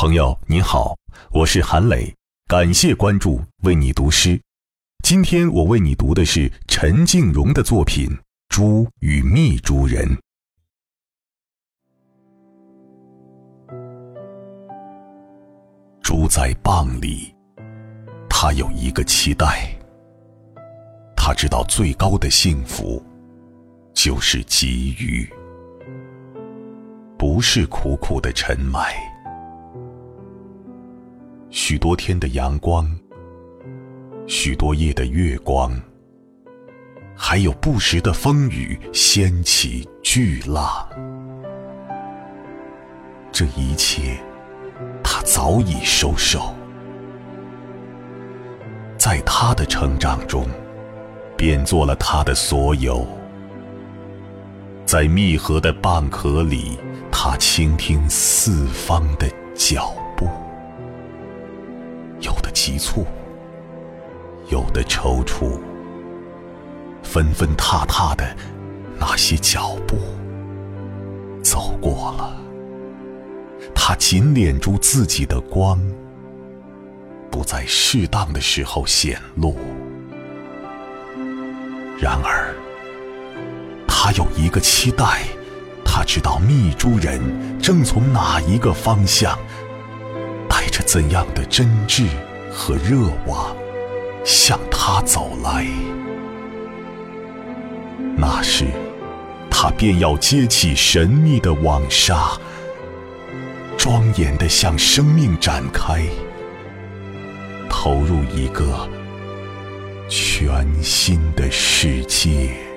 朋友您好，我是韩磊，感谢关注，为你读诗。今天我为你读的是陈静蓉的作品《猪与蜜猪人》。猪在蚌里，他有一个期待，他知道最高的幸福就是给予，不是苦苦的沉埋。许多天的阳光，许多夜的月光，还有不时的风雨掀起巨浪，这一切，他早已收手。在他的成长中，变做了他的所有。在密合的蚌壳里，他倾听四方的脚。急促，有的踌躇，纷纷踏踏的那些脚步走过了，他紧敛住自己的光，不在适当的时候显露。然而，他有一个期待，他知道密珠人正从哪一个方向。带着怎样的真挚和热望向他走来？那时，他便要揭起神秘的网纱，庄严的向生命展开，投入一个全新的世界。